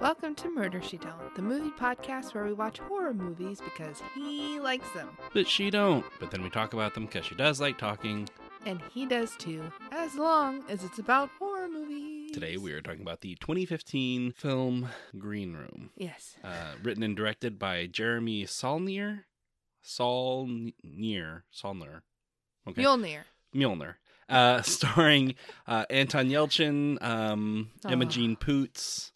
Welcome to Murder She Don't, the movie podcast where we watch horror movies because he likes them. But she don't. But then we talk about them because she does like talking. And he does too, as long as it's about horror movies. Today we are talking about the 2015 film Green Room, Yes. uh, written and directed by Jeremy Saulnier. Saulnier. Saulner. Okay. Mjolnir. Mjolnir. Uh, starring uh, Anton Yelchin, um, Aw. Imogen Poots,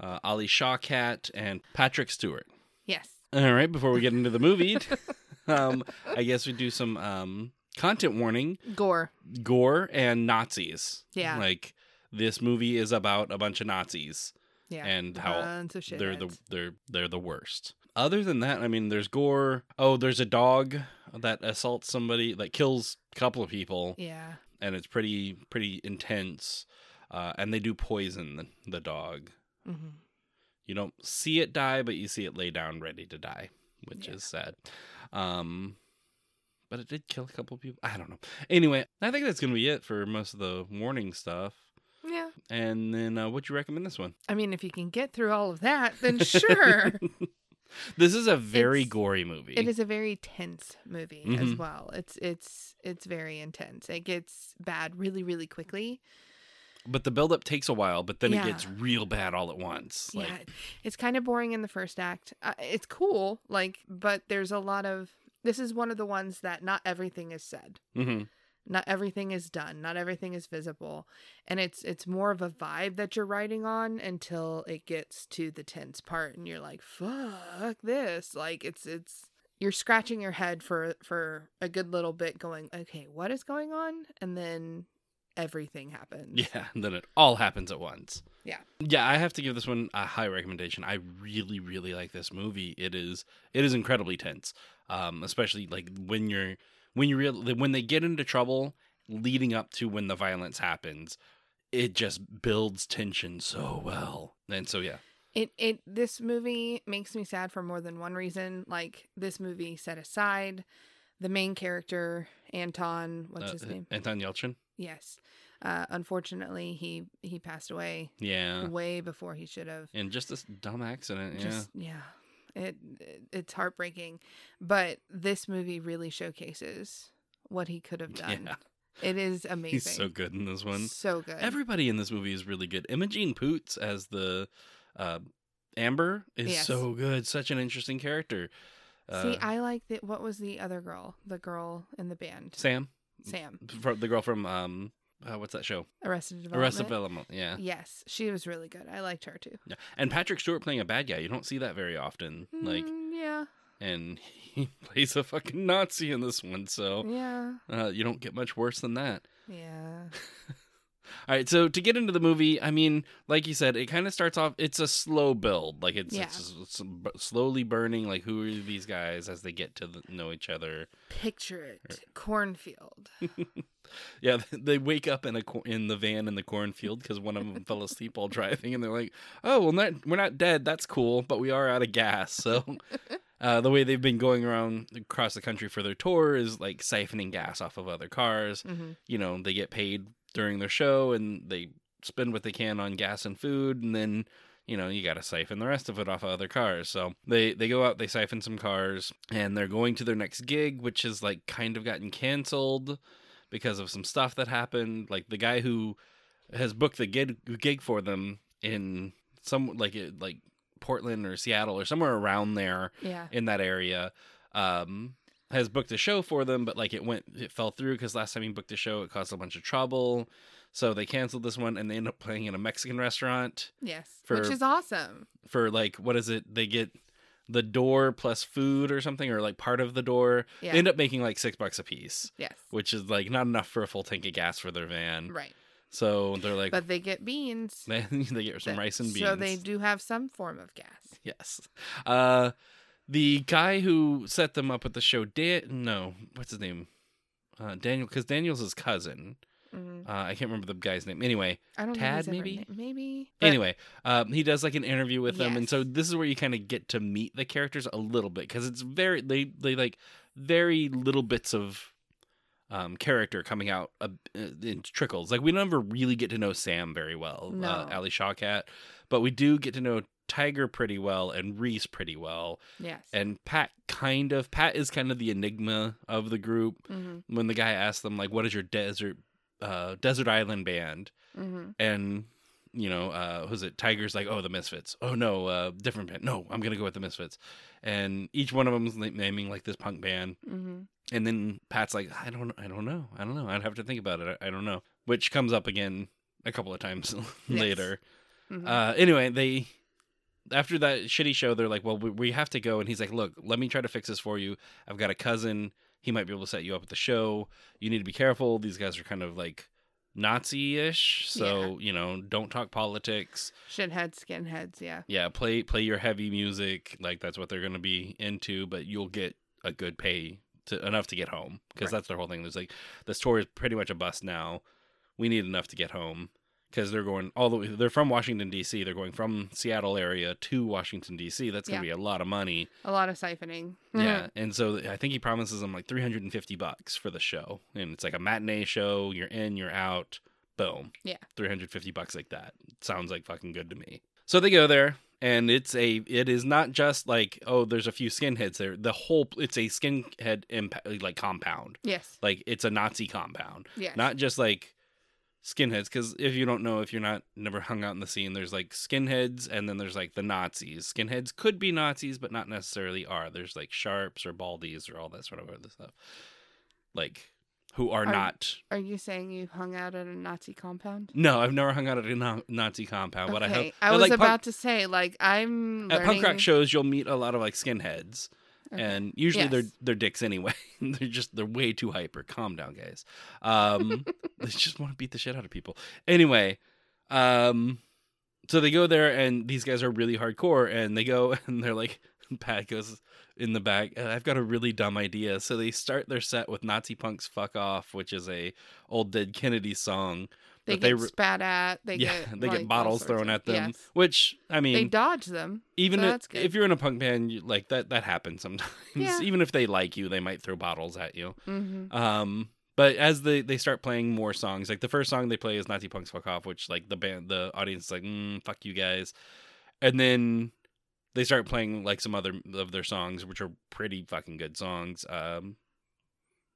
uh, Alia Shawkat, and Patrick Stewart. Yes. All right, before we get into the movie, um, I guess we do some um, content warning, Gore. gore, and Nazis. Yeah. Like this movie is about a bunch of Nazis Yeah. and how they're the they're they're the worst. Other than that, I mean, there's gore. Oh, there's a dog that assaults somebody, that kills a couple of people, Yeah. and it's pretty pretty intense. Uh, and they do poison the, the dog. Hmm You don't see it die, but you see it lay down ready to die, which Yeah. is sad. Um, but it did kill a couple of people. I don't know. Anyway, I think that's gonna be it for most of the warning stuff. Yeah. And then, uh, would you recommend this one? I mean, if you can get through all of that, then sure. This is a very It's- gory movie. it is a very tense movie as Mhm. well. It's it's it's very intense. It gets bad really really quickly. But the buildup takes a while, but then Yeah. it gets real bad all at once. Like, yeah, it's kind of boring in the first act. Uh, it's cool, like, but there's a lot of. This is one of the ones that not everything is said, mhm. not everything is done, not everything is visible, and it's it's more of a vibe that you're riding on until it gets to the tense part, and you're like, "Fuck this!" Like, it's it's you're scratching your head for for a good little bit, going, "Okay, what is going on?" And then everything happens. yeah, and then it all happens at once. Yeah. Yeah, I have to give this one a high recommendation. I really, really like this movie. It is it is incredibly tense. Um, especially like when you're when you real when they get into trouble leading up to when the violence happens, it just builds tension so well. And so yeah. It it this movie makes me sad for more than one reason. Like this movie set aside the main character Anton, what's uh, his name? Anton Yelchin. Yes. Uh, unfortunately, he he passed away Yeah. way before he should have. And just this dumb accident. Yeah. Just yeah. It, it it's heartbreaking, but this movie really showcases what he could have done. Yeah. It is amazing. He's so good in this one. So good. Everybody in this movie is really good. Imogen Poots as the uh, Amber is Yes. so good. Such an interesting character. Uh, See, I like that. what was the other girl? The girl in the band, Sam, Sam. fro- the girl from um, uh, what's that show? Arrested Development. Arrested Development. Yeah. Yes, she was really good. I liked her too. yeah, and Patrick Stewart playing a bad guy. You don't see that very often. Like, Mm, yeah, and he plays a fucking Nazi in this one, so yeah, uh, you don't get much worse than that. yeah. All right, so to get into the movie, I mean, like you said, it kind of starts off. It's a slow build, like it's, Yeah. it's, it's slowly burning. Like who are these guys as they get to the, know each other? Picture it, cornfield. Yeah, they wake up in a in the van in the cornfield because one of them fell asleep while driving, and they're like, "Oh, well, not, we're not dead. That's cool, but we are out of gas." So, uh, the way they've been going around across the country for their tour is like siphoning gas off of other cars. hmm you know, they get paid during their show and they spend what they can on gas and food and then you know, you got to siphon the rest of it off of other cars. So they they go out, they siphon some cars, and they're going to their next gig, which has like kind of gotten canceled because of some stuff that happened. Like the guy who has booked the gig gig for them in some like like Portland or Seattle or somewhere around there Yeah, in that area um has booked a show for them but like it went it fell through because last time he booked a show it caused a bunch of trouble so they canceled this one and they end up playing in a mexican restaurant yes, For- which is awesome. for like what is it they get the door plus food or something or like part of the door Yeah, they end up making like six bucks a piece yes, which is like not enough for a full tank of gas for their van right. so they're like But they get beans. they, they get some rice and beans So they do have some form of gas. Yes. Uh the guy who set them up with the show Dan no, what's his name? Uh Daniel cuz Daniel's his cousin. Mhm. Uh I can't remember the guy's name. Anyway, I don't know. Tad, ever maybe? maybe. But anyway, um he does like an interview with them and so this is where you kind of get to meet the characters a little bit cuz it's very they they like very little bits of um, character coming out uh, in trickles. Like we never really get to know Sam very well, No. uh, Alia Shawkat, but we do get to know Tiger pretty well and Reese pretty well. Yes. And Pat kind of Pat is kind of the enigma of the group. mm-hmm. When the guy asks them like what is your desert uh desert island band? Mm-hmm. And you know, uh was it Tiger's like, "Oh, the Misfits." "Oh no, uh different band." "No, I'm going to go with the Misfits." And each one of them's na- naming like this punk band. Mm-hmm. And then Pat's like, "I don't I don't know. I don't know. I'd have to think about it. I, I don't know." Which comes up again a couple of times Yes. later. Mm-hmm. Uh, anyway, they after that shitty show, they're like, "Well, we, we have to go." And he's like, "Look, let me try to fix this for you. I've got a cousin. He might be able to set you up at the show. You need to be careful. These guys are kind of like Nazi-ish, so you know, don't talk politics. Shitheads, skinheads, yeah. Yeah, play play your heavy music. Like that's what they're going to be into. But you'll get a good pay to enough to get home because Right. that's their whole thing. There's like this tour is pretty much a bust now. We need enough to get home because they're going all the way. They're from Washington D.C. They're going from Seattle area to Washington D.C. That's gonna Yeah. be a lot of money. A lot of siphoning. Yeah, and so I think he promises them like 350 bucks for the show, and it's like a matinee show. You're in, you're out. Boom. Yeah. 350 bucks like that. Sounds like fucking good to me. So they go there and it's a it is not just like oh there's a few skinheads there. The whole it's a skinhead impa- like compound. yes. Like it's a Nazi compound. Yes. Not just like skinheads cuz if you don't know if you're not never hung out in the scene there's like skinheads and then there's like the Nazis. Skinheads could be Nazis but not necessarily are. There's like sharps or baldies or all that sort of other stuff. Like who are, Are- not Are you saying you've hung out at a Nazi compound? No, I've never hung out at a na- Nazi compound, but I have. I was like, about punk, to say, like, I'm at punk rock shows. You'll meet a lot of like skinheads, Okay. and usually they're they're dicks anyway. they're just they're way too hyper. Calm down, guys. Um, they just want to beat the shit out of people. Anyway, um, so they go there, and these guys are really hardcore, and they go and they're like, Pat goes in the back. "Uh, I've got a really dumb idea. So they start their set with Nazi punks "Fuck Off," which is a old Dead Kennedy song. They get they re- spat at. They yeah, get they like, get bottles thrown at them. Yes. Which I mean, they dodge them. even so if, if you're in a punk band, you, like that that happens sometimes. Yeah. Even if they like you, they might throw bottles at you. Mm-hmm. Um, but as they they start playing more songs, like the first song they play is Nazi Punks Fuck Off, which like the band the audience is like mm, fuck you guys, and then they start playing like some other of their songs, which are pretty fucking good songs. Um,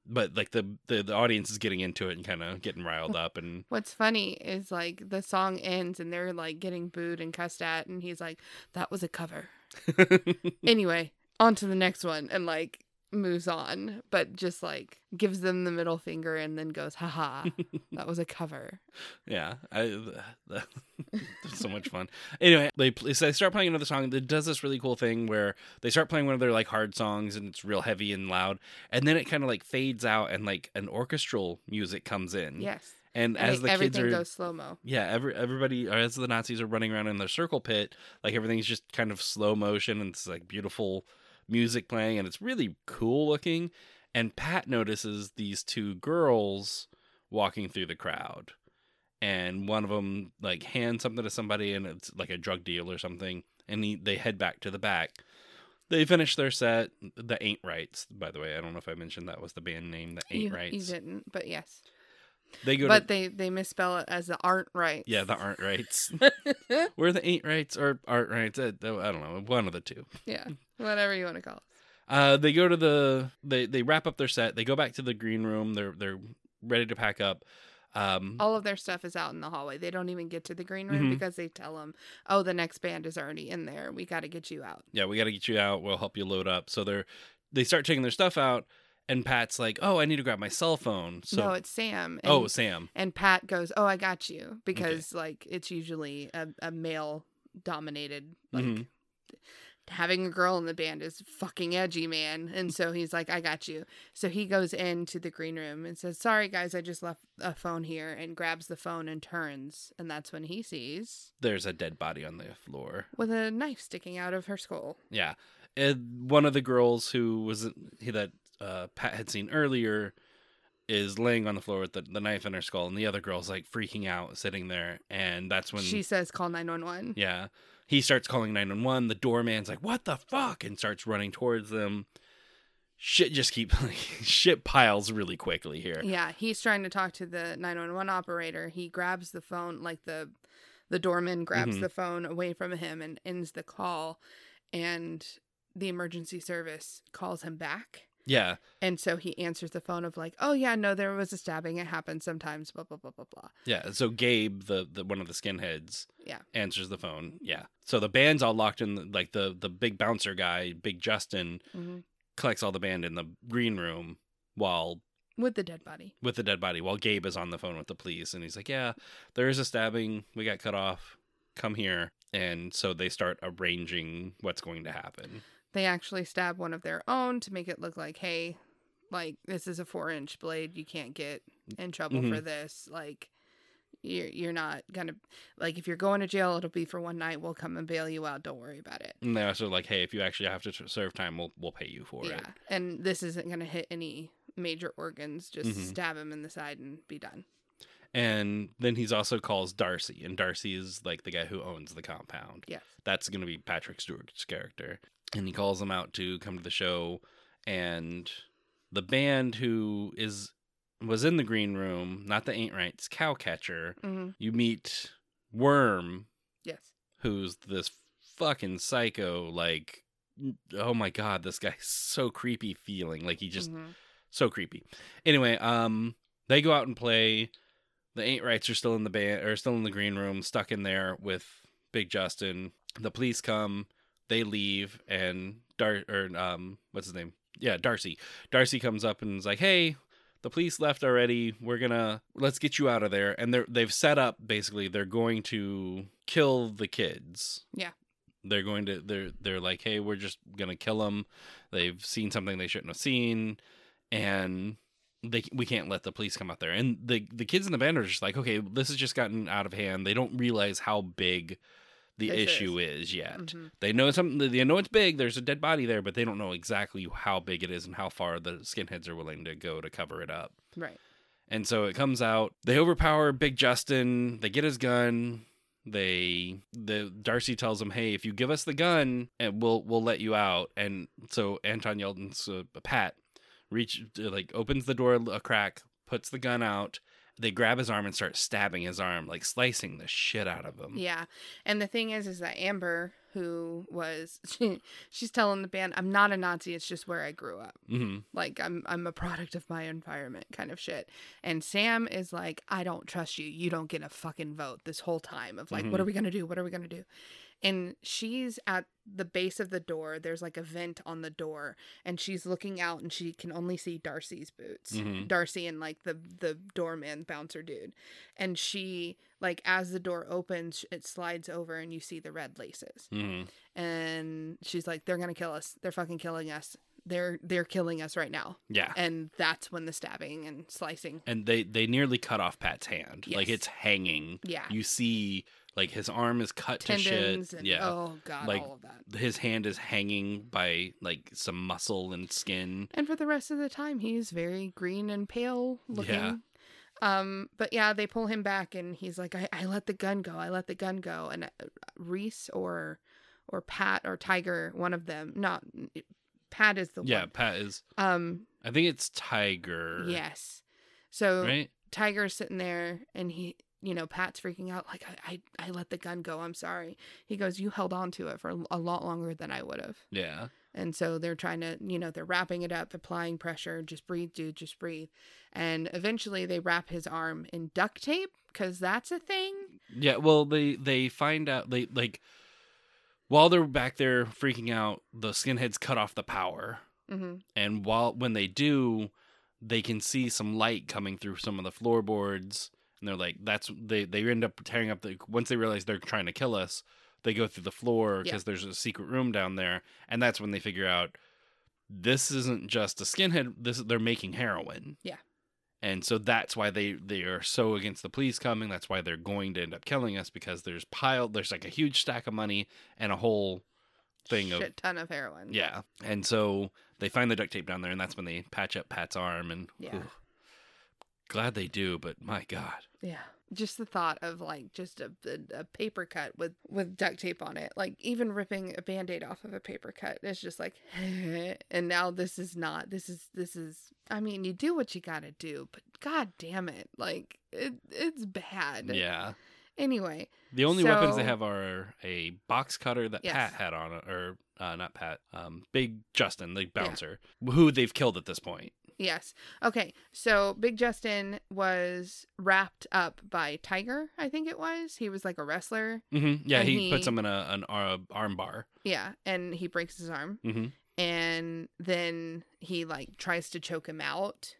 but like the the, the audience is getting into it and kind of getting riled up and What's funny is like the song ends and they're like getting booed and cussed at, and he's like, "That was a cover." anyway, on to the next one, and like moves on, but just like gives them the middle finger and then goes, "Haha, that was a cover." Yeah, I, that's so much fun. Anyway, they they start playing another song that does this really cool thing where they start playing one of their like hard songs and it's real heavy and loud, and then it kind of like fades out and like an orchestral music comes in. Yes, and, and as the kids everything are goes slow mo. yeah, every, everybody as the Nazis are running around in their circle pit, like everything's just kind of slow motion and it's like beautiful music playing and it's really cool looking. And Pat notices these two girls walking through the crowd. And one of them like hands something to somebody and it's like a drug deal or something and he, they head back to the back. They finish their set. The Ain't Rights, by the way. I don't know if I mentioned that was the band name. The Ain't You, you Rights. didn't, but yes. They go But to they they misspell it as the aren't right. yeah, the Aren't Rights. We're the Ain't Rights or Art Rights. I, I don't know, one of the two. yeah, whatever you want to call it. Uh, they go to the they they wrap up their set. They go back to the green room. They're they're ready to pack up. Um, All of their stuff is out in the hallway. They don't even get to the green room Mhm. because they tell them, "Oh, the next band is already in there. We got to get you out." yeah, we got to get you out. We'll help you load up. So they're they start taking their stuff out, and Pat's like, "Oh, I need to grab my cell phone." So no, it's Sam. And, oh, Sam. and Pat goes, "Oh, I got you," because like it's usually a, a male dominated like. Mhm. Having a girl in the band is fucking edgy, man. And so he's like, I got you. So he goes into the green room and says, Sorry, guys, I just left a phone here, and grabs the phone and turns. And that's when he sees There's a dead body on the floor. with a knife sticking out of her skull. Yeah, and one of the girls who was that uh, Pat had seen earlier is laying on the floor with the, the knife in her skull, and the other girl's like freaking out, sitting there, and that's when she says, Call 911. yeah he starts calling nine one one. The doorman's like, "What the fuck?" and starts running towards them. Shit just keep shit piles really quickly here. Yeah, he's trying to talk to the 911 operator. He grabs the phone, like the the doorman grabs Mhm. the phone away from him and ends the call and the emergency service calls him back Yeah. and so he answers the phone of like oh yeah no there was a stabbing it happens sometimes blah blah blah blah blah Yeah. So Gabe, the, the one of the skinheads, Yeah. answers the phone. Yeah. So the band's all locked in. The, like the the big bouncer guy, Big Justin, hmm collects all the band in the green room while with the dead body with the dead body while Gabe is on the phone with the police and he's like, "Yeah, there is a stabbing. We got cut off. Come here." And so they start arranging what's going to happen. They actually stab one of their own to make it look like hey like this is a four inch blade you can't get in trouble for this like you're, you're not gonna like if you're going to jail it'll be for one night we'll come and bail you out don't worry about it And they're also like, "Hey, if you actually have to serve time, we'll we'll pay you for yeah it." Yeah, and this isn't gonna hit any major organs just Mhm. stab him in the side and be done And then he's also calls Darcy, and Darcy is like the guy who owns the compound. yes That's going to be Patrick Stewart's character. And he calls them out to come to the show. And the band who is was in the green room, not the Ain't Rights Cowcatcher, hmm you meet Worm, yes who's this fucking psycho, like oh my god, this guy's so creepy feeling. Like he just Mhm. so creepy. Anyway, um, they go out and play. The Ain't Rights are still in the band, or still in the green room, stuck in there with Big Justin. The police come, they leave, and Dar or um, what's his name? Yeah, Darcy. Darcy comes up and is like, "Hey, the police left already. We're gonna let's get you out of there." And they're they've set up basically they're going to kill the kids. Yeah. They're going to they're they're like, "Hey, we're just gonna kill them." They've seen something they shouldn't have seen, and they we can't let the police come out there. And the the kids in the band are just like, "Okay, this has just gotten out of hand." They don't realize how big the This issue is, yet. Mhm. They know something. They know it's big. There's a dead body there, but they don't know exactly how big it is and how far the skinheads are willing to go to cover it up. right And so it comes out. They overpower Big Justin. They get his gun. They the Darcy tells him, "Hey, if you give us the gun, and we'll we'll let you out." And so Anton Yelchin's uh, Pat reach like opens the door a crack, puts the gun out. They grab his arm and start stabbing his arm, like slicing the shit out of him. Yeah. And the thing is, is that Amber, who was, she, she's telling the band, I'm not a Nazi. It's just where I grew up. hmm Like I'm, I'm a product of my environment kind of shit. And Sam is like, I don't trust you. You don't get a fucking vote this whole time of like, Mhm. what are we going to do? What are we going to do? And she's at the base of the door. There's like a vent on the door and she's looking out and she can only see Darcy's boots. Mhm. Darcy and like the the doorman bouncer dude. And she like as the door opens, it slides over and you see the red laces. hmm And she's like, They're gonna kill us. They're fucking killing us. They're they're killing us right now. Yeah. And that's when the stabbing and slicing. and they they nearly cut off Pat's hand. Like it's hanging. Yeah. You see, like his arm is cut Tendons to shit. and yeah, oh god, Like- all of that. his hand is hanging by like some muscle and skin. And for the rest of the time, he's very green and pale looking. Yeah. Um, but yeah, they pull him back, and he's like, "I, I let the gun go. I let the gun go." And uh, Reese or or Pat or Tiger, one of them, not Pat is the one. Yeah, one. Pat is. Um, I think it's Tiger. yes. So Right. Tiger's sitting there, and he, you know, Pat's freaking out, like, I, I, I let the gun go. I'm sorry. He goes, "You held on to it for a lot longer than I would have." Yeah. And so they're trying to, you know, they're wrapping it up, applying pressure. Just breathe, dude, just breathe. And eventually they wrap his arm in duct tape because that's a thing. Yeah. Well, they they find out they like while they're back there freaking out, the skinheads cut off the power, hmm and while when they do, they can see some light coming through some of the floorboards, and they're like, "That's they." They end up tearing up the. Once they realize they're trying to kill us, they go through the floor because there's a secret room down there, and that's when they figure out this isn't just a skinhead. This they're making heroin. Yeah. And so that's why they they are so against the police coming. That's why they're going to end up killing us because there's piled there's like a huge stack of money and a whole thing Shit of ton of heroin. yeah. And so they find the duct tape down there, and that's when they patch up Pat's arm. And Yeah. Glad they do, but my God, Yeah. Just the thought of like just a, a, a paper cut with, with duct tape on it, like even ripping a band aid off of a paper cut, it's just like, and now this is not, this is, this is, I mean, you do what you gotta do, but god damn it. Like, it, it's bad. yeah, Anyway, The only weapons they have are a box cutter that Yes. Pat had on, or uh, not Pat, um, Big Justin, the bouncer, who they've killed at this point. Yes. Okay, so Big Justin was wrapped up by Tiger, I think it was. He was like a wrestler. hmm Yeah, And he, puts him in a an uh, arm bar. Yeah, and he breaks his arm. hmm and then he like tries to choke him out.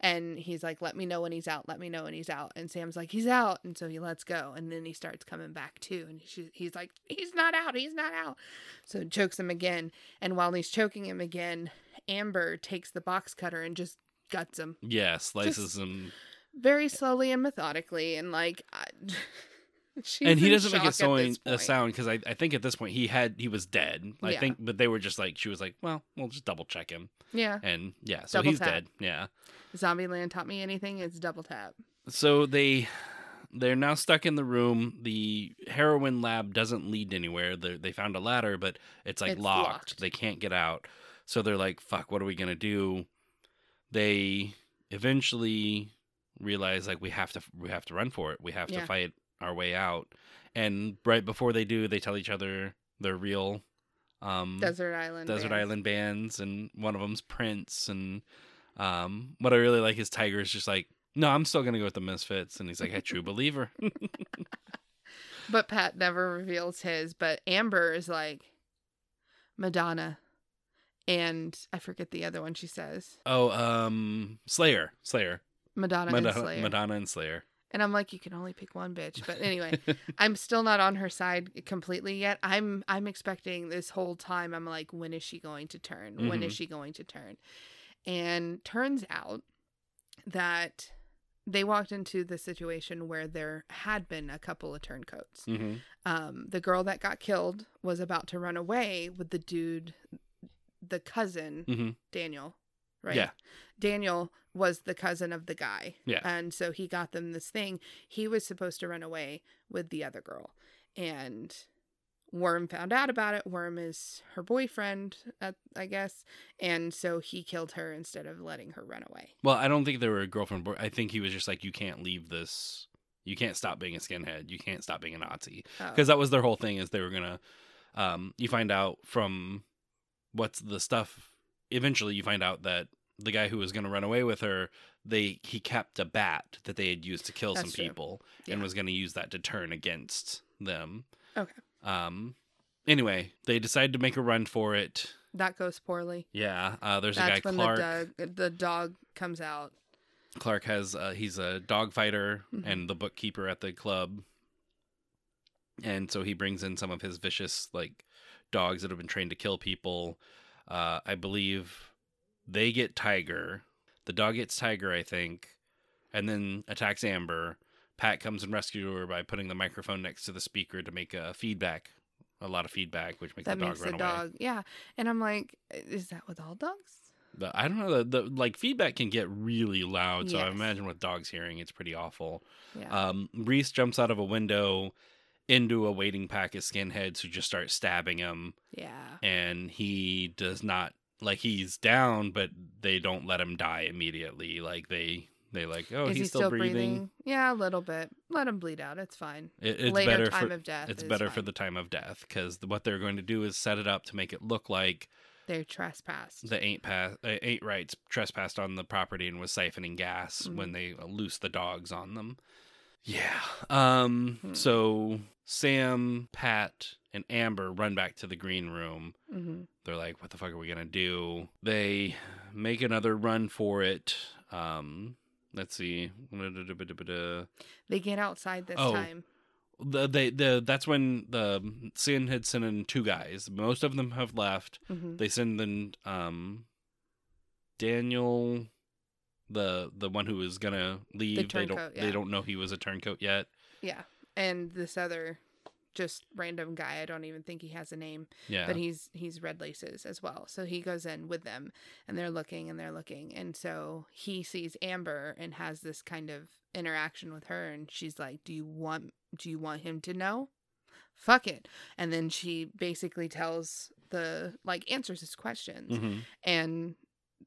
And he's like let me know when he's out. Let me know when he's out. And sam's like he's out. And so he lets go. And then he starts coming back too. And he, he's like he's not out. He's not out. So chokes him again. And while he's choking him again amber takes the box cutter and just guts him Yeah, slices him, very slowly and methodically and like I, she's and he doesn't make a. A sound because I, I think at this point he had he was dead. I Yeah. think, but they were just like she was like, well, we'll just double check him, yeah and yeah, so Double he's tap. dead. Yeah, zombieland taught me anything it's double tap so they they're now stuck in the room. The heroin lab doesn't lead anywhere. They they found a ladder, but it's like It's locked. locked. They can't get out. So they're like, "Fuck, what are we gonna do?" They eventually realize like we have to we have to run for it. We have Yeah. to fight our way out. And right before they do, they tell each other their real um, desert island desert bands. island bands, and one of them's Prince. And um, what I really like is Tiger is just like, no, I'm still gonna go with the Misfits, and he's like a true believer. But Pat never reveals his. But Amber is like Madonna, and I forget the other one she says. oh, um, Slayer, Slayer, Madonna, and Madonna, Slayer. Madonna and Slayer. And I'm like, you can only pick one bitch. But anyway, I'm still not on her side completely yet. I'm I'm expecting this whole time. I'm like, when is she going to turn? When is Mhm. she going to turn? And turns out that they walked into the situation where there had been a couple of turncoats. hmm um, the girl that got killed was about to run away with the dude, the cousin, hmm Daniel, right? Yeah. Daniel was the cousin of the guy. Yeah. And so he got them this thing. He was supposed to run away with the other girl. And Worm found out about it. Worm is her boyfriend, uh, I guess. And so he killed her instead of letting her run away. Well, I don't think they were a girlfriend. boy- I think he was just like, you can't leave this. You can't stop being a skinhead. You can't stop being a Nazi. Oh, Because that was their whole thing. Is they were gonna. Um, you find out from what's the stuff. Eventually, you find out that the guy who was gonna run away with her, they he kept a bat that they had used to kill That's some true. people, Yeah. and was gonna use that to turn against them. Okay. Um. Anyway, they decided to make a run for it. that goes poorly. Yeah. Uh, there's That's a guy when Clark. the dog, the dog comes out. Clark has uh, he's a dog fighter Mhm. and the bookkeeper at the club, and so he brings in some of his vicious like dogs that have been trained to kill people. Uh, I believe they get Tiger. The dog gets Tiger, I think, and then attacks Amber. Pat comes and rescues her by putting the microphone next to the speaker to make a feedback, a lot of feedback, which makes that the dog makes run the away. dog yeah and i'm like is that with all dogs But I don't know. The, the like feedback can get really loud, so I imagine with dogs hearing, it's pretty awful. yeah Um, Reese jumps out of a window into a waiting pack of skinheads who just start stabbing him, yeah and he does not like he's down, but they don't let him die immediately. Like they they like, oh, is he's he still, breathing. yeah a little bit let him bleed out it's fine It, it's later better time for of death it's better for the time of death because what they're going to do is set it up to make it look like they trespassed the ain't pass uh, ain't rights trespassed on the property and was siphoning gas Mhm. when they loosed the dogs on them. Yeah. Um. Hmm. So Sam, Pat, and Amber run back to the green room. hmm They're like, "What the fuck are we gonna do?" They make another run for it. Um. Let's see. They get outside this Oh. time they the that's when the Sin had sent in two guys. Most of them have left. hmm they send in um Daniel the the one who was gonna leave they don't turncoat, they don't know he was a turncoat yet. Yeah and this other just random guy i don't even think he has a name yeah. but he's he's red laces as well. So he goes in with them and they're looking and they're looking and so he sees amber and has this kind of interaction with her and she's like do you want do you want him to know? Fuck it. And then she basically tells the like answers his questions. Mhm. and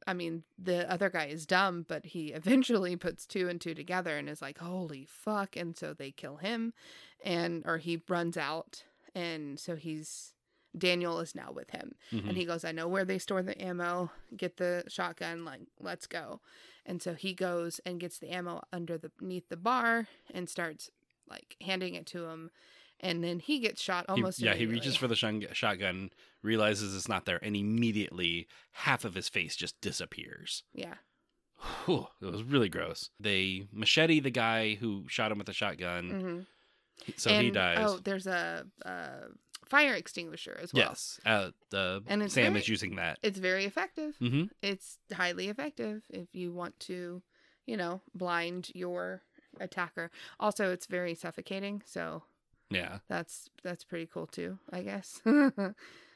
I mean, the other guy is dumb, but he eventually puts two and two together and is like, "Holy fuck!" And so they kill him, and or he runs out, and so he's Daniel is now with him, Mhm. and he goes, "I know where they store the ammo. Get the shotgun. Like, let's go." And so he goes and gets the ammo underneath the the bar and starts like handing it to him, and then he gets shot He- almost. yeah, he reaches for the shun- shotgun, realizes it's not there, and immediately half of his face just disappears. Yeah. Whew, it was really gross. They machete the guy who shot him with the shotgun, hmm so he dies. Oh, there's a, uh fire extinguisher as well. yes, uh, the And Sam very- is using that. It's very effective. hmm It's highly effective if you want to, you know, blind your attacker. Also, it's very suffocating, so Yeah, that's that's pretty cool too, I guess. you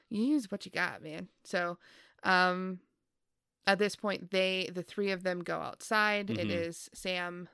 use what you got, man. So, um at this point they the three of them go outside. It Mhm. is Sam,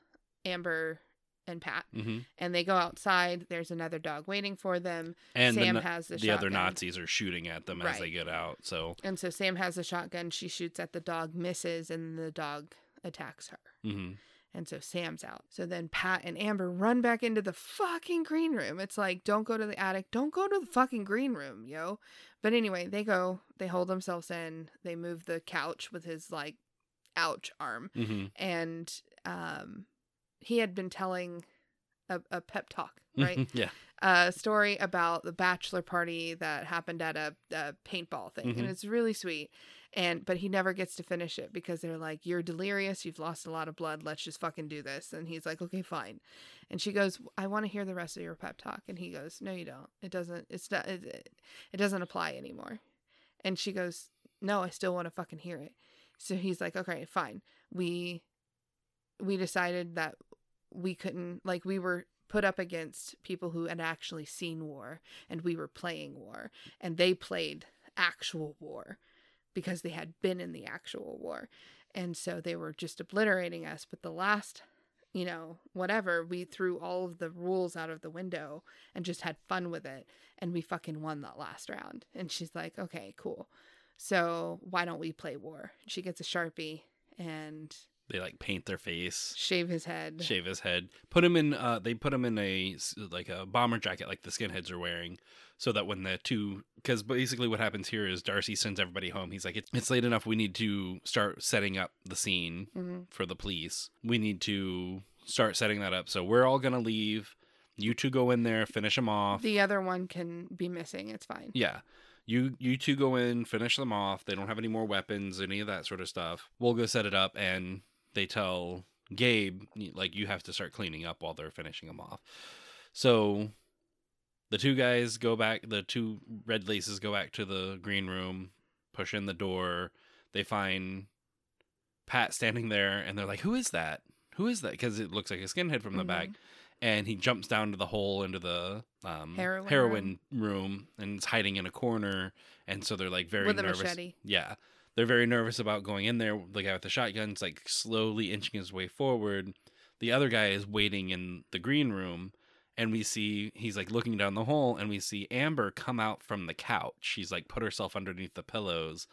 Amber, and Pat. hmm And they go outside. There's another dog waiting for them. and Sam the, has the, the other. Nazis are shooting at them as they get out. So, And so Sam has a shotgun. She shoots at the dog, misses, and the dog attacks her. hmm And so Sam's out. So then Pat and Amber run back into the fucking green room. It's like, don't go to the attic. Don't go to the fucking green room, yo. But anyway, they go. They hold themselves in. They move the couch with his like ouch arm. hmm And um, he had been telling a, a pep talk, right? yeah, a story about the bachelor party that happened at a, a paintball thing Mhm. and it's really sweet and but he never gets to finish it because they're like you're delirious you've lost a lot of blood let's just fucking do this. And he's like okay fine. And she goes i want to hear the rest of your pep talk. And he goes no you don't. It doesn't it's not it, it doesn't apply anymore. And she goes no i still want to fucking hear it. So he's like okay fine. We we decided that we couldn't like we were put up against people who had actually seen war and we were playing war and they played actual war because they had been in the actual war. And so they were just obliterating us. But the last you know whatever we threw all of the rules out of the window and just had fun with it. And we fucking won that last round. And she's like okay cool. So why don't we play war? She gets a sharpie and they like paint their face. shave his head. Shave his head. Put him in uh they put him in a like a bomber jacket like the skinheads are wearing so that when the two because basically what happens here is darcy sends everybody home. He's like it's, it's late enough. We need to start setting up the scene Mhm. for the police. We need to start setting that up. So we're all gonna leave. You two go in there finish them off. The other one can be missing. It's fine. yeah. You you two go in finish them off. They don't have any more weapons any of that sort of stuff. We'll go set it up and they tell gabe like you have to start cleaning up while they're finishing them off so the two guys go back the two red laces go back to the green room push in the door they find pat standing there and they're like who is that who is that because it looks like a skinhead from the back Mhm. and he jumps down to the hole into the um, Heroin heroin room. and is hiding in a corner. And so they're like very With nervous. Yeah, they're very nervous about going in there. The guy with the shotgun's like slowly inching his way forward. The other guy is waiting in the green room, and we see he's like looking down the hole, and we see Amber come out from the couch. She's like put herself underneath the pillows,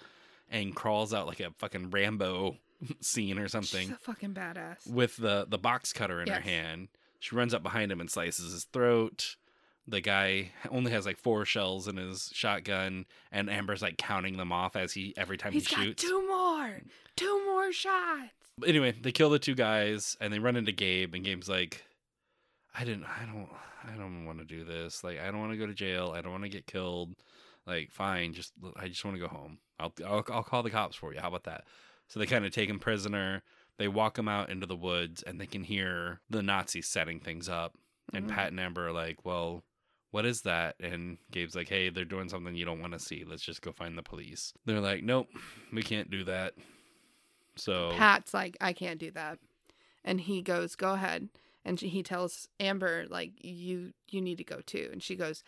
and crawls out like a fucking Rambo scene or something She's a fucking badass. with the the box cutter in her hand. She runs up behind him and slices his throat. The guy only has like four shells in his shotgun, and Amber's like counting them off as he every time He's he got shoots. two more. Two more shots. But anyway, they kill the two guys and they run into Gabe, and Gabe's like, "I didn't, I don't, I don't want to do this. Like, I don't want to go to jail. I don't want to get killed. Like, fine, just I just want to go home. I'll, I'll, I'll call the cops for you. How about that?" So they kind of take him prisoner. They walk him out into the woods, and they can hear the Nazis setting things up. And Mhm. Pat and Amber are like, "Well." What is that? And Gabe's like, "Hey, they're doing something you don't want to see. Let's just go find the police." They're like, "Nope, we can't do that." So Pat's like, I can't do that, and he goes, "Go ahead." And she, he tells Amber, like, "You you need to go too." And she goes,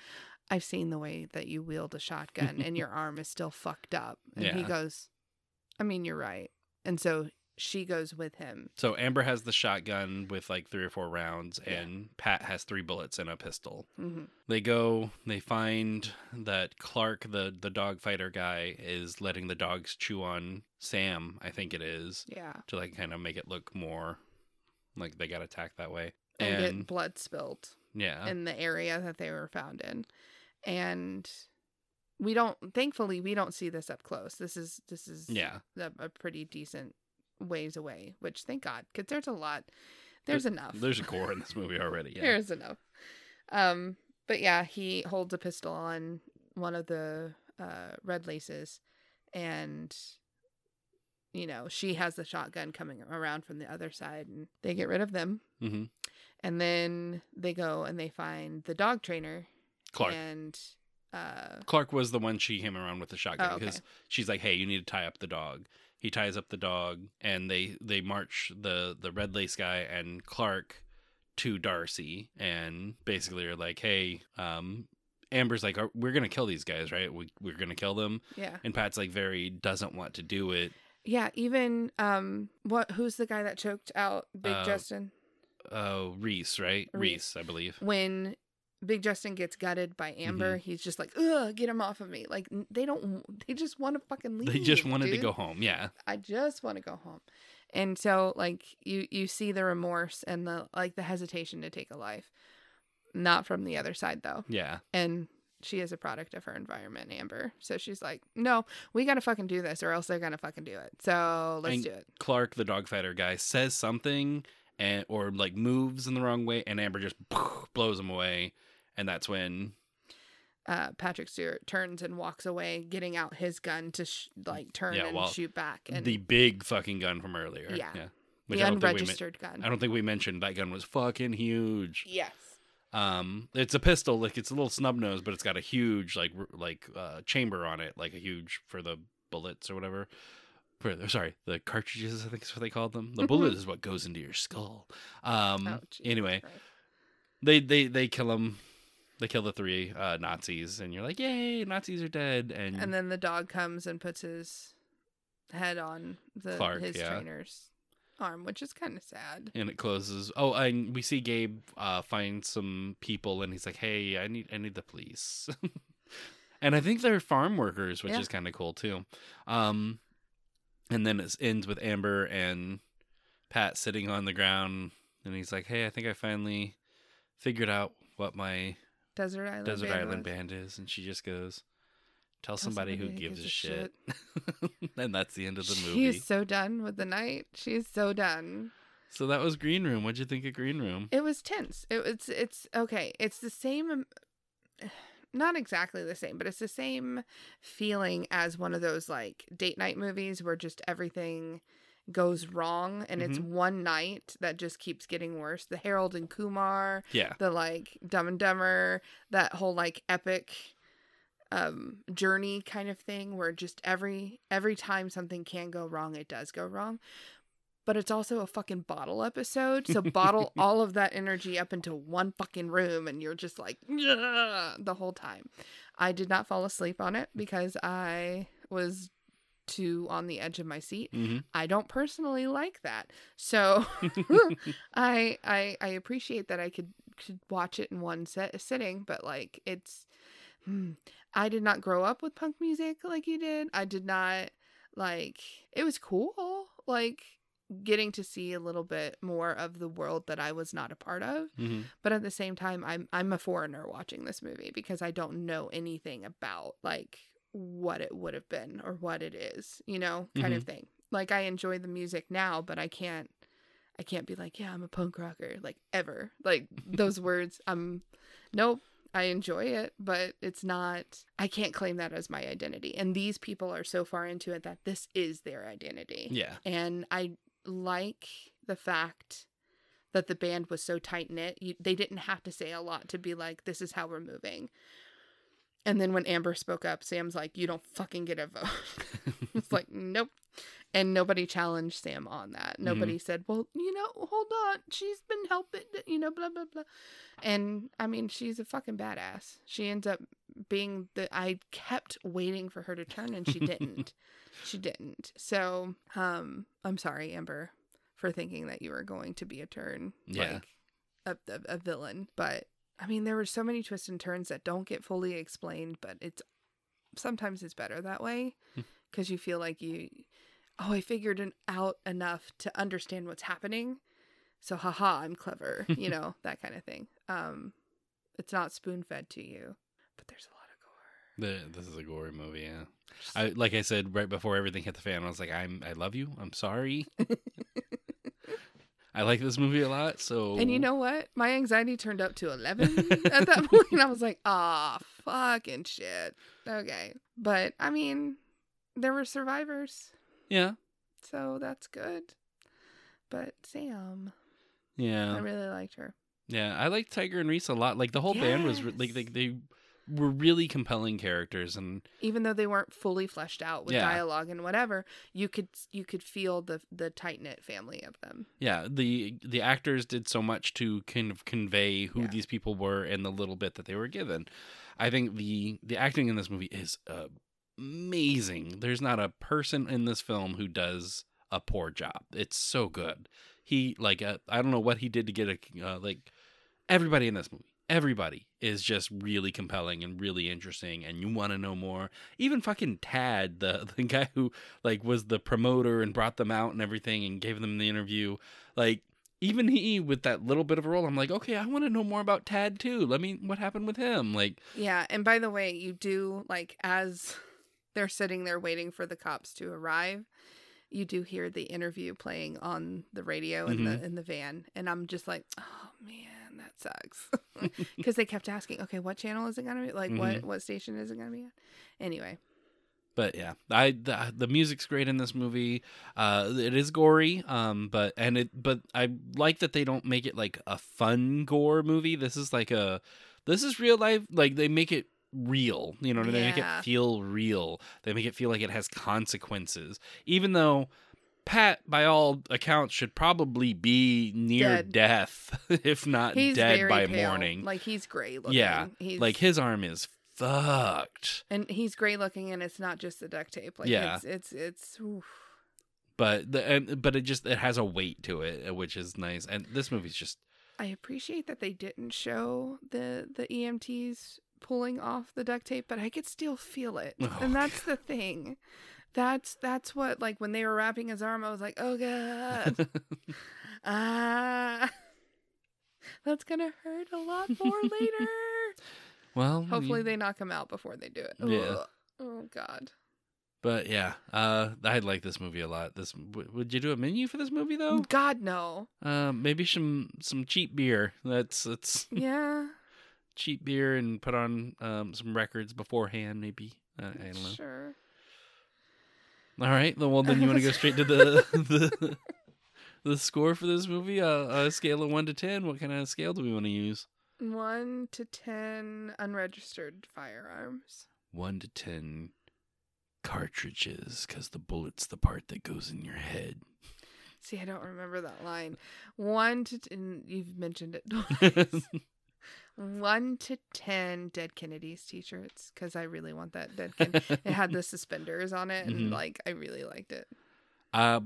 "I've seen the way that you wield a shotgun, and your arm is still fucked up." And he goes, "I mean, you're right." And so she goes with him. So Amber has the shotgun with like three or four rounds, Yeah. and Pat has three bullets and a pistol. hmm They go, they find that Clark, the the dog fighter guy, is letting the dogs chew on Sam. I think it is Yeah. to like kind of make it look more like they got attacked that way. And, And, get blood spilled yeah, in the area that they were found in. And we don't thankfully we don't see this up close. This is this is yeah, a, a pretty decent ways away, which thank God, because there's a lot. There's enough. there's a core in this movie already. Yeah, There's enough. Um, but yeah, he holds a pistol on one of the uh, red laces, and you know she has the shotgun coming around from the other side, and they get rid of them. hmm And then they go and they find the dog trainer, Clark. and uh, Clark was the one she came around with the shotgun Oh, okay. because she's like, "Hey, you need to tie up the dog." He ties up the dog, and they they march the the red lace guy and Clark to Darcy, and basically are like, "Hey, um, Amber's like, "Are- we're gonna kill these guys, right? We we're gonna kill them." yeah, And Pat's like, very doesn't want to do it. yeah. Even um, what? Who's the guy that choked out Big Uh, Justin? Oh, Reese, right? Reese. Reese, I believe. when Big Justin gets gutted by Amber, Mm-hmm. he's just like, "Ugh, get him off of me!" Like they don't, they just want to fucking leave. They just wanted to go home. Yeah, I just want to go home, and so like you, you see the remorse and the like the hesitation to take a life, not from the other side though, yeah. and. She is a product of her environment, Amber. So she's like, "No, we gotta fucking do this, or else they're gonna fucking do it. So let's And- do it." Clark, the dog fighter guy, says something and or like moves in the wrong way, and Amber just blows him away, and that's when Uh, Patrick Stewart turns and walks away, getting out his gun to sh- like turn Yeah, and well, shoot back. And the big fucking gun from earlier. Yeah. yeah. the I don't, think men- gun. I don't think we mentioned that gun was fucking huge. Yes. Um, it's a pistol, like it's a little snub nose, but it's got a huge like r- like uh chamber on it, like a huge for the bullets or whatever. For sorry, the cartridges, I think is what they called them. The bullet is what goes into your skull. Um, Oh, anyway, they they they kill him. They kill the three uh, Nazis, and you're like, "Yay, Nazis are dead!" And, And then the dog comes and puts his head on the Clark, his yeah. trainer's arm, which is kind of sad. and it closes. Oh, and we see Gabe uh, find some people, and he's like, "Hey, I need I need the police." and I think they're farm workers, which Yeah. is kind of cool too. Um, and then it ends with Amber and Pat sitting on the ground, and he's like, "Hey, I think I finally figured out what my Desert Island. desert Band island band is," and she just goes. Tell, Tell somebody, who somebody gives, a shit. and that's the end of the She's movie. She's so done with the night. She's so done. So that was Green Room. What'd you think of Green Room? It was tense. It was it's okay. It's the same not exactly the same, but it's the same feeling as one of those like date night movies where just everything goes wrong and it's one night that just keeps getting worse. The Harold and Kumar, Yeah. the like Dumb and Dumber, that whole like epic um journey kind of thing where just every every time something can go wrong it does go wrong but it's also a fucking bottle episode so bottle all of that energy up into one fucking room and you're just like the whole time i did not fall asleep on it because i was too on the edge of my seat hmm I don't personally like that. So I I I appreciate that I could could watch it in one set sitting, but like it's hmm, I did not grow up with punk music like you did. I did not like it was cool like getting to see a little bit more of the world that I was not a part of. hmm But at the same time, I'm I'm a foreigner watching this movie because I don't know anything about like what it would have been or what it is, you know, kind of mm-hmm. thing. Like I enjoy the music now, but I can't I can't be like, yeah, I'm a punk rocker like ever. Like those words, I'm nope. I enjoy it, but it's not I can't claim that as my identity. And these people are so far into it that this is their identity. Yeah. And I like the fact that the band was so tight knit. They didn't have to say a lot to be like, this is how we're moving. And then when Amber spoke up, Sam's like, you don't fucking get a vote. it's like, nope. And nobody challenged Sam on that. Nobody said, well, you know, hold on. She's been helping, you know, blah, blah, blah. And I mean, she's a fucking badass. She ends up being the I kept waiting for her to turn and she didn't. she didn't. So, um I'm sorry, Amber, for thinking that you were going to be a turn. Yeah. Like a, a, a villain. But I mean there were so many twists and turns that don't get fully explained, but it's sometimes it's better that way. Hmm. Because you feel like you oh, I figured it out enough to understand what's happening. So haha, I'm clever, you know, that kind of thing. Um it's not spoon fed to you, but there's a lot of gore. The, this is a gory movie, yeah. I like I said right before everything hit the fan, I was like, I'm I love you. I'm sorry. I like this movie a lot, so And you know what? My anxiety turned up to 11 at that point. I was like, ah, fucking shit. Okay. But I mean, there were survivors, Yeah. so that's good. But Sam, Yeah. I really liked her. Yeah. I like Tiger and Reece a lot. Like the whole band was like they, they were really compelling characters and Even though they weren't fully fleshed out with Yeah. dialogue and whatever, you could you could feel the the tight knit family of them. yeah, the the actors did so much to kind of convey who Yeah. these people were and the little bit that they were given. I think the the acting in this movie is amazing. There's not a person in this film who does a poor job. It's so good. He like uh, I don't know what he did to get a uh, like everybody in this movie. Everybody is just really compelling and really interesting, and you want to know more. Even fucking Tad, the the guy who like was the promoter and brought them out and everything and gave them the interview, like even he with that little bit of a role, I'm like, okay, I want to know more about Tad too. Let me what happened with him. Like, Yeah, and by the way, you do like as they're sitting there waiting for the cops to arrive, you do hear the interview playing on the radio in the mm-hmm. in the van, and I'm just like, oh man, sucks, because they kept asking, okay, what channel is it gonna be? Like, what what station is it gonna be on? Anyway, But yeah, I the, the music's great in this movie. Uh, it is gory, um, but and it but I like that they don't make it like a fun gore movie. This is like a this is real life. Like they make it real. You know, they make Yeah. it feel real. They make it feel like it has consequences, even though. Pat, by all accounts, should probably be near Dead. death, if not he's dead by pale. morning. Like he's gray looking. Yeah, he's like his arm is fucked. and he's gray looking, and it's not just the duct tape. Like Yeah. it's it's it's. oof. but the and, but it just it has a weight to it uh, which is nice and this movie's just I appreciate that they didn't show the the EMTs pulling off the duct tape, but I could still feel it. Oh, and that's the thing. That's that's what like when they were wrapping his arm, I was like, "Oh god." Ah. that's going to hurt a lot more later. well Hopefully you- they knock him out before they do it. Yeah. Ugh. Oh god. but yeah uh i like this movie a lot this w- would you do a menu for this movie though God no. uh maybe some some cheap beer that's that's Yeah. cheap beer and put on um some records beforehand maybe uh, i don't know Sure. All right well then you want to go straight to the the the score for this movie uh, a scale of 1 to 10 what kind of scale do we want to use 1 to 10 unregistered firearms. 1 to 10 cartridges because the bullet's the part that goes in your head See, I don't remember that line. One to ten, you've mentioned it twice. One to ten Dead Kennedys t-shirts because I really want that Dead Ken. it had the suspenders on it, and Mhm. like I really liked it. Uh,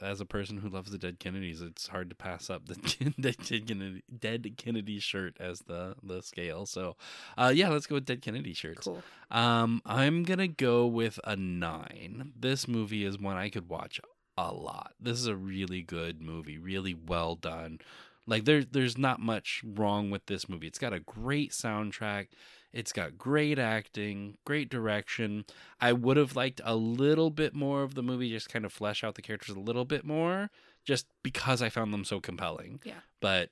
as a person who loves the Dead Kennedys, it's hard to pass up the Dead Kennedy, Dead Kennedy shirt as the the scale. So, uh, yeah, let's go with Dead Kennedy shirts. Cool. Um, I'm gonna go with a nine. This movie is one I could watch a lot. This is a really good movie, really well done. Like there, there's not much wrong with this movie. It's got a great soundtrack. It's got great acting, great direction. I would have liked a little bit more of the movie, just kind of flesh out the characters a little bit more, just because I found them so compelling. Yeah. But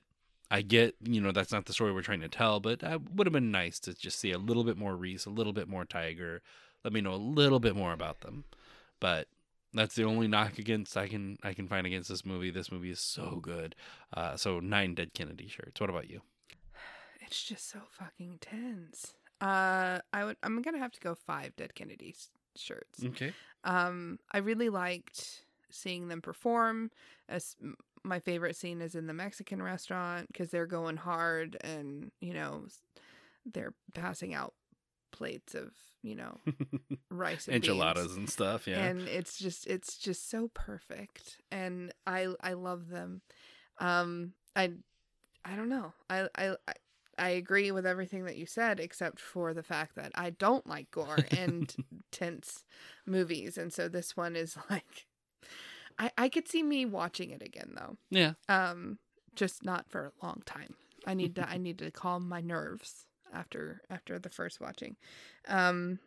I get, you know, that's not the story we're trying to tell, but it would have been nice to just see a little bit more Reece, a little bit more Tiger. Let me know a little bit more about them. But that's the only knock against I can I can find against this movie. This movie is so good. Uh, so nine Dead Kennedy shirts. What about you? It's just so fucking tense. Uh, I would. I'm gonna have to go five Dead Kennedy shirts. Okay. Um, I really liked seeing them perform. As my favorite scene is in the Mexican restaurant because they're going hard and you know they're passing out plates of you know rice and beans. Enchiladas and stuff. Yeah. and it's just it's just so perfect and i i love them um i i don't know i i I- I agree with everything that you said, except for the fact that I don't like gore and tense movies, and so this one is like, I I could see me watching it again though, yeah. um, just not for a long time. I need to I need to calm my nerves after after the first watching, um,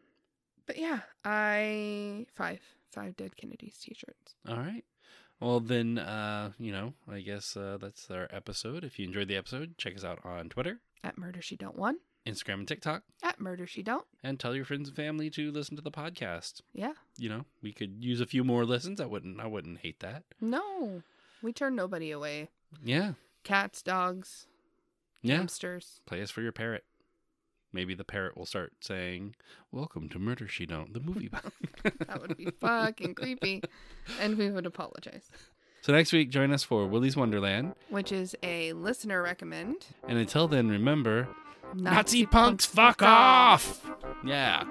but yeah, I five five dead Kennedys t-shirts. All right. Well, then, uh, you know, I guess uh, that's our episode. If you enjoyed the episode, check us out on Twitter, At Murder She Don't One. Instagram, and TikTok, At Murder She Don't. and tell your friends and family to listen to the podcast. Yeah. You know, we could use a few more listens. I wouldn't. I wouldn't hate that. No, we turn nobody away. Yeah. Cats, dogs, Yeah. hamsters. Play us for your parrot. Maybe the parrot will start saying, "Welcome to Murder She Don't," the movie. That would be fucking creepy, and we would apologize. so next week, join us for Willy's Wonderland. Which is a listener recommend. And until then, remember, Nazi punks, fuck off! Yeah.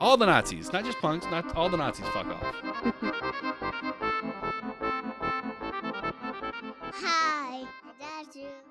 All the Nazis, not just punks, not all the Nazis, fuck off. Hi.